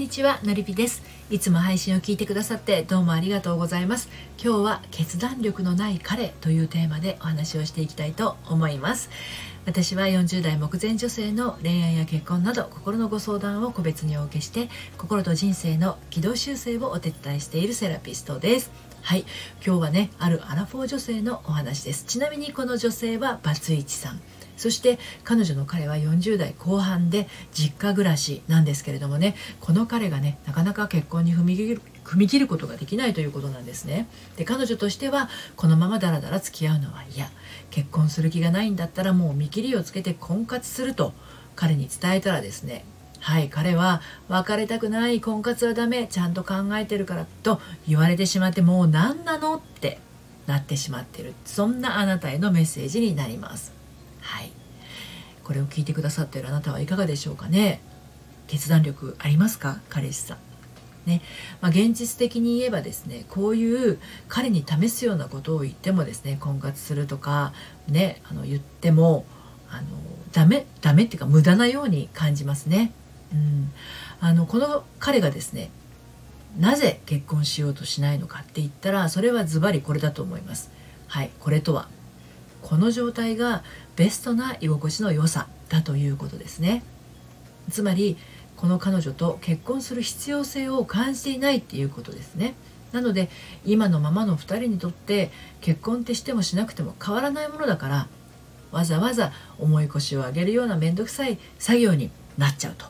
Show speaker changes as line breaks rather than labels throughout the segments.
にちはのりぴです。いつも配信を聞いてくださってどうもありがとうございます。今日は決断力のない彼というテーマでお話をしていきたいと思います。私は40代目前女性の恋愛や結婚など心のご相談を個別にお受けして心と人生の軌道修正をお手伝いしているセラピストです。はい。今日はねあるアラフォー女性のお話です。ちなみにこの女性はバツイチさん。そして彼女の彼は40代後半で実家暮らしなんですけれどもねこの彼がねなかなか結婚に踏み切る踏み切ることができないということなんですね。で彼女としてはこのままダラダラ付き合うのは嫌。結婚する気がないんだったらもう見切りをつけて婚活すると彼に伝えたらですねはい彼は別れたくない婚活はダメちゃんと考えてるからと言われてしまってもう何なのってなってしまってる。そんなあなたへのメッセージになります。これを聞いてくださっているあなたはいかがでしょうかね？決断力ありますか？彼氏さん。ね。まあ、現実的に言えばですねこういう彼に試すようなことを言ってもですね婚活するとかねあの言ってもあのダメダメっていうか無駄なように感じますね。うん、あのこの彼がですねなぜ結婚しようとしないのかって言ったらそれはズバリこれだと思います。はいこれとはこの状態がベストな居心地の良さだということですねつまりこの彼女と結婚する必要性を感じていないっていうことですねなので今のままの2人にとって結婚ってしてもしなくても変わらないものだからわざわざ重い腰を上げるような面倒くさい作業になっちゃうと、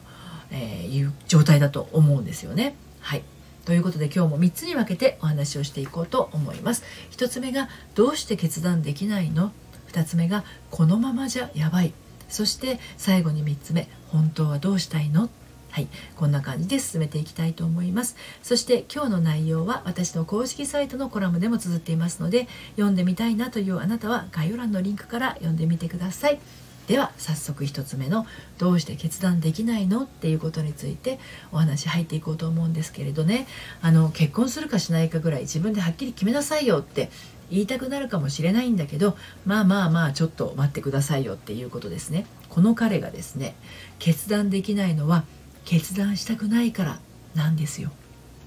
えいう状態だと思うんですよね。はいということで今日も3つに分けてお話をしていこうと思います。1つ目がどうして決断できないの？2つ目がこのままじゃやばいそして最後に3つ目本当はどうしたいの？はい、こんな感じで進めていきたいと思います。そして今日の内容は私の公式サイトのコラムでも綴っていますので、読んでみたいなというあなたは概要欄のリンクから読んでみてください。では早速1つ目の「どうして決断できないの?」っていうことについてお話入っていこうと思うんですけれどねあの結婚するかしないかぐらい自分ではっきり決めなさいよって言いたくなるかもしれないんだけどまあまあまあちょっと待ってくださいよっていうことですね。この彼がですね決断できないのは決断したくないからなんですよ、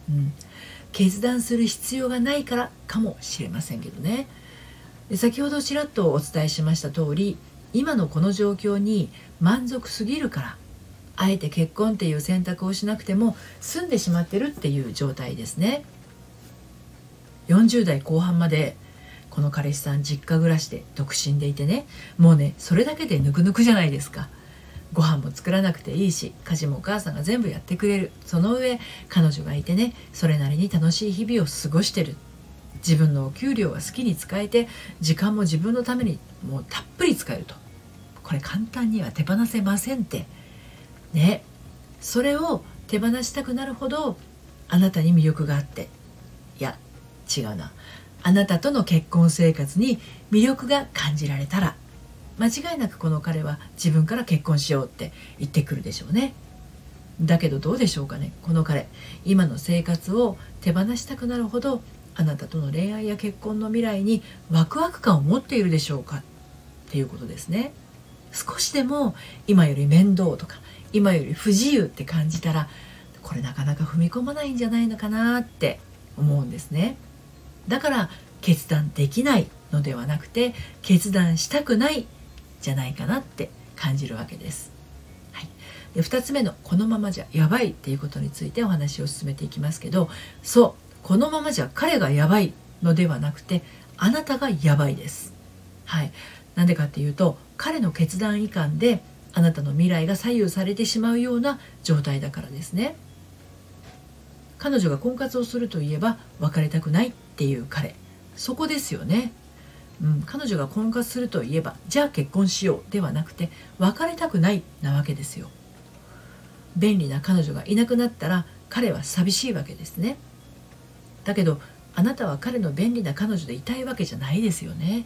うん、決断する必要がないからかもしれませんけどね。で先ほどちらっとお伝えしました通り今のこの状況に満足すぎるからあえて結婚っていう選択をしなくても済んでしまってるっていう状態ですね。40代後半までこの彼氏さん実家暮らしで独身でいてね。もうねそれだけでぬくぬくじゃないですか。ご飯も作らなくていいし家事もお母さんが全部やってくれる。その上彼女がいてねそれなりに楽しい日々を過ごしてる。自分のお給料は好きに使えて時間も自分のためにもうたっぷり使えると。これ簡単には手放せませんって。ね。それを手放したくなるほどあなたに魅力があって。いや違うな。あなたとの結婚生活に魅力が感じられたら間違いなくこの彼は自分から結婚しようって言ってくるでしょうね。だけどどうでしょうかねこの彼。今の生活を手放したくなるほどあなたとの恋愛や結婚の未来にワクワク感を持っているでしょうか？っていうことですね。少しでも今より面倒とか今より不自由って感じたらこれなかなか踏み込まないんじゃないのかなって思うんですね。だから決断できないのではなくて決断したくないじゃないかなって感じるわけです。はい、で2つ目の「このままじゃやばい」っていうことについてお話を進めていきますけどそうこのままじゃ彼がやばいのではなくてあなたがやばいです。はい、なんでかっていうと彼の決断遺憾であなたの未来が左右されてしまうような状態だからですね。彼女が婚活をするといえば別れたくないっていう彼。そこですよね、うん、彼女が婚活するといえばじゃあ結婚しようではなくて別れたくないなわけですよ。便利な彼女がいなくなったら彼は寂しいわけですね。だけどあなたは彼の便利な彼女でいたいわけじゃないですよね。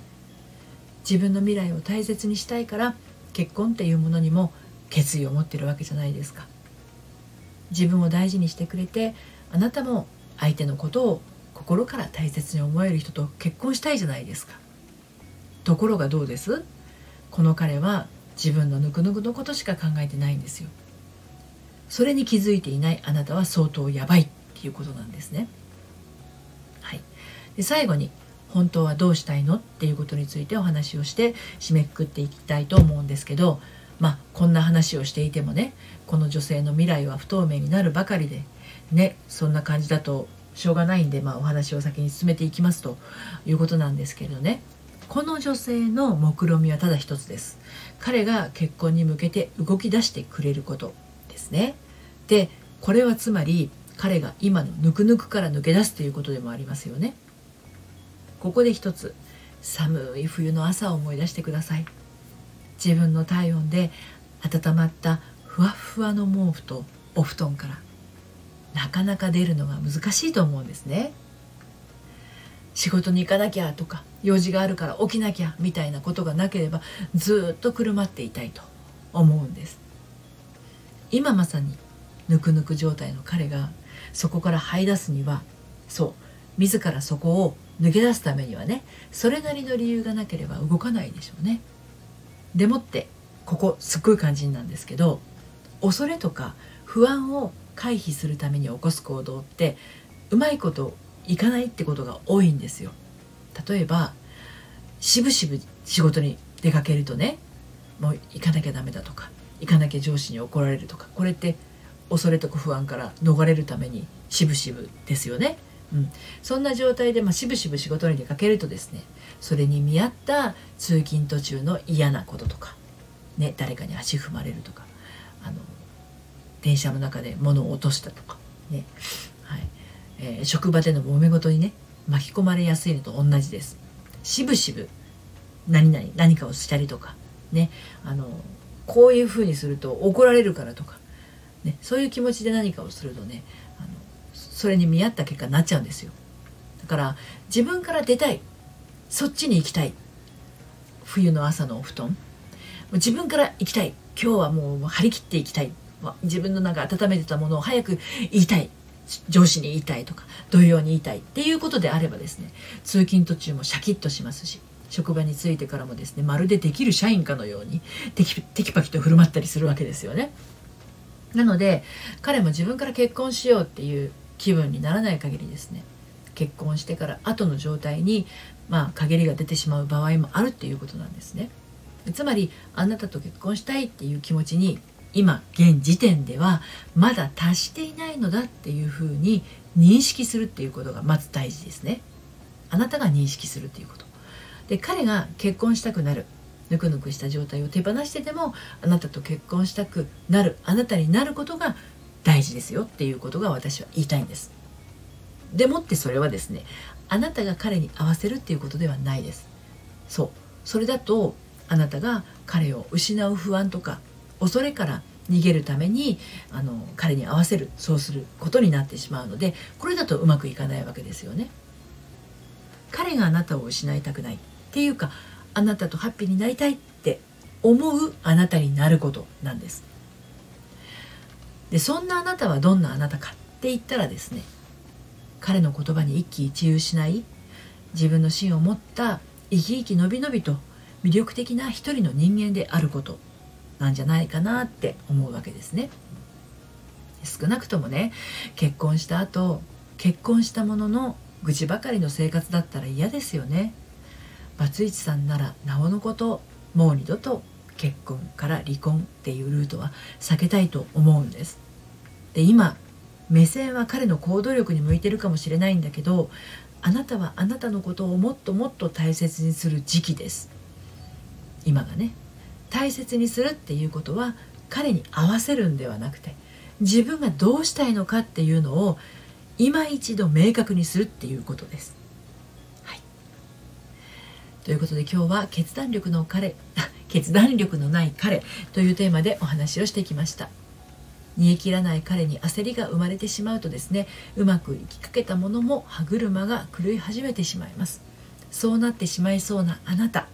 自分の未来を大切にしたいから結婚っていうものにも決意を持ってるわけじゃないですか。自分を大事にしてくれてあなたも相手のことを心から大切に思える人と結婚したいじゃないですか。ところがどうです？この彼は自分のぬくぬくのことしか考えてないんですよ。それに気づいていないあなたは相当やばいっていうことなんですね。はい、で最後に本当はどうしたいのっていうことについてお話をして締めくくっていきたいと思うんですけどまあこんな話をしていてもねこの女性の未来は不透明になるばかりでねそんな感じだとしょうがないんで、まあ、お話を先に進めていきますということなんですけどね。この女性の目論見はただ一つです。彼が結婚に向けて動き出してくれることですね。でこれはつまり彼が今のぬくぬくから抜け出すということでもありますよね。ここで一つ寒い冬の朝を思い出してください。自分の体温で温まったふわふわの毛布とお布団からなかなか出るのが難しいと思うんですね。仕事に行かなきゃとか用事があるから起きなきゃみたいなことがなければずっとくるまっていたいと思うんです。今まさにぬくぬく状態の彼がそこから這い出すにはそう自らそこを抜け出すためにはねそれなりの理由がなければ動かないでしょうね。でもってここすっごい肝心なんですけど恐れとか不安を回避するために起こす行動ってうまいこといかないってことが多いんですよ。例えばしぶしぶ仕事に出かけるとねもう行かなきゃダメだとか行かなきゃ上司に怒られるとかこれって恐れとか不安から逃れるためにしぶしぶですよね。うん、そんな状態で、まあ、しぶしぶ仕事に出かけるとですねそれに見合った通勤途中の嫌なこととか、ね、誰かに足踏まれるとか電車の中で物を落としたとか、ね。はい。えー、職場での揉め事にね巻き込まれやすいのと同じです。しぶしぶ何々何かをしたりとかね。あのこういうふうにすると怒られるからとか、ね、そういう気持ちで何かをするとねあのそれに見合った結果になっちゃうんですよ。だから自分から出たい。そっちに行きたい。冬の朝のお布団。自分から行きたい。今日はもう張り切っていきたい。自分の中温めてたものを早く言いたい上司に言いたいとか同様に言いたいっていうことであればですね通勤途中もシャキッとしますし職場に着いてからもですねまるでできる社員かのようにテキテキパキと振る舞ったりするわけですよね。なので彼も自分から結婚しようっていう気分にならない限りですね結婚してから後の状態にまあ陰りが出てしまう場合もあるっていうことなんですね。つまりあなたと結婚したいっていう気持ちに今現時点ではまだ達していないのだっていうふうに認識するっていうことがまず大事ですね。あなたが認識するっていうこと。で彼が結婚したくなるぬくぬくした状態を手放してでもあなたと結婚したくなるあなたになることが大事ですよっていうことが私は言いたいんです。でもってそれはですねあなたが彼に合わせるっていうことではないです。そうそれだとあなたが彼を失う不安とか恐れから逃げるためにあの彼に合わせるそうすることになってしまうのでこれだとうまくいかないわけですよね。彼があなたを失いたくないっていうかあなたとハッピーになりたいって思うあなたになることなんです。でそんなあなたはどんなあなたかって言ったらですね彼の言葉に一喜一憂しない自分の芯を持った生き生きのびのびと魅力的な一人の人間であることなんじゃないかなって思うわけですね。少なくともね結婚した後結婚したものの愚痴ばかりの生活だったら嫌ですよね。バツイチさんならなおのこともう二度と結婚から離婚っていうルートは避けたいと思うんです。で今目線は彼の行動力に向いてるかもしれないんだけどあなたはあなたのことをもっともっと大切にする時期です今がね大切にするっていうことは彼に合わせるんではなくて自分がどうしたいのかっていうのを今一度明確にするっていうことです。はい、ということで今日は決断力の彼 決断力のない彼というテーマでお話をしてきました。煮え切らない彼に焦りが生まれてしまうとですねうまくいきかけたものも歯車が狂い始めてしまいますそうなってしまいそうなあなた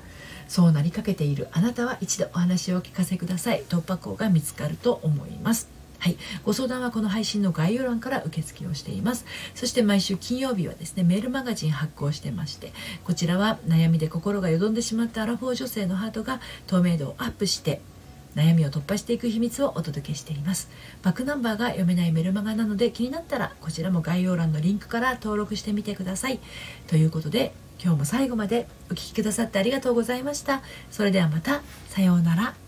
そうなりかけているあなたは一度お話をお聞かせください。突破口が見つかると思います。はい、ご相談はこの配信の概要欄から受付をしています。そして毎週金曜日はですねメールマガジン発行してましてこちらは悩みで心がよどんでしまったアラフォー女性のハートが透明度をアップして悩みを突破していく秘密をお届けしています。バックナンバーが読めないメルマガなので気になったらこちらも概要欄のリンクから登録してみてください。ということで今日も最後までお聴きくださってありがとうございました。それではまたさようなら。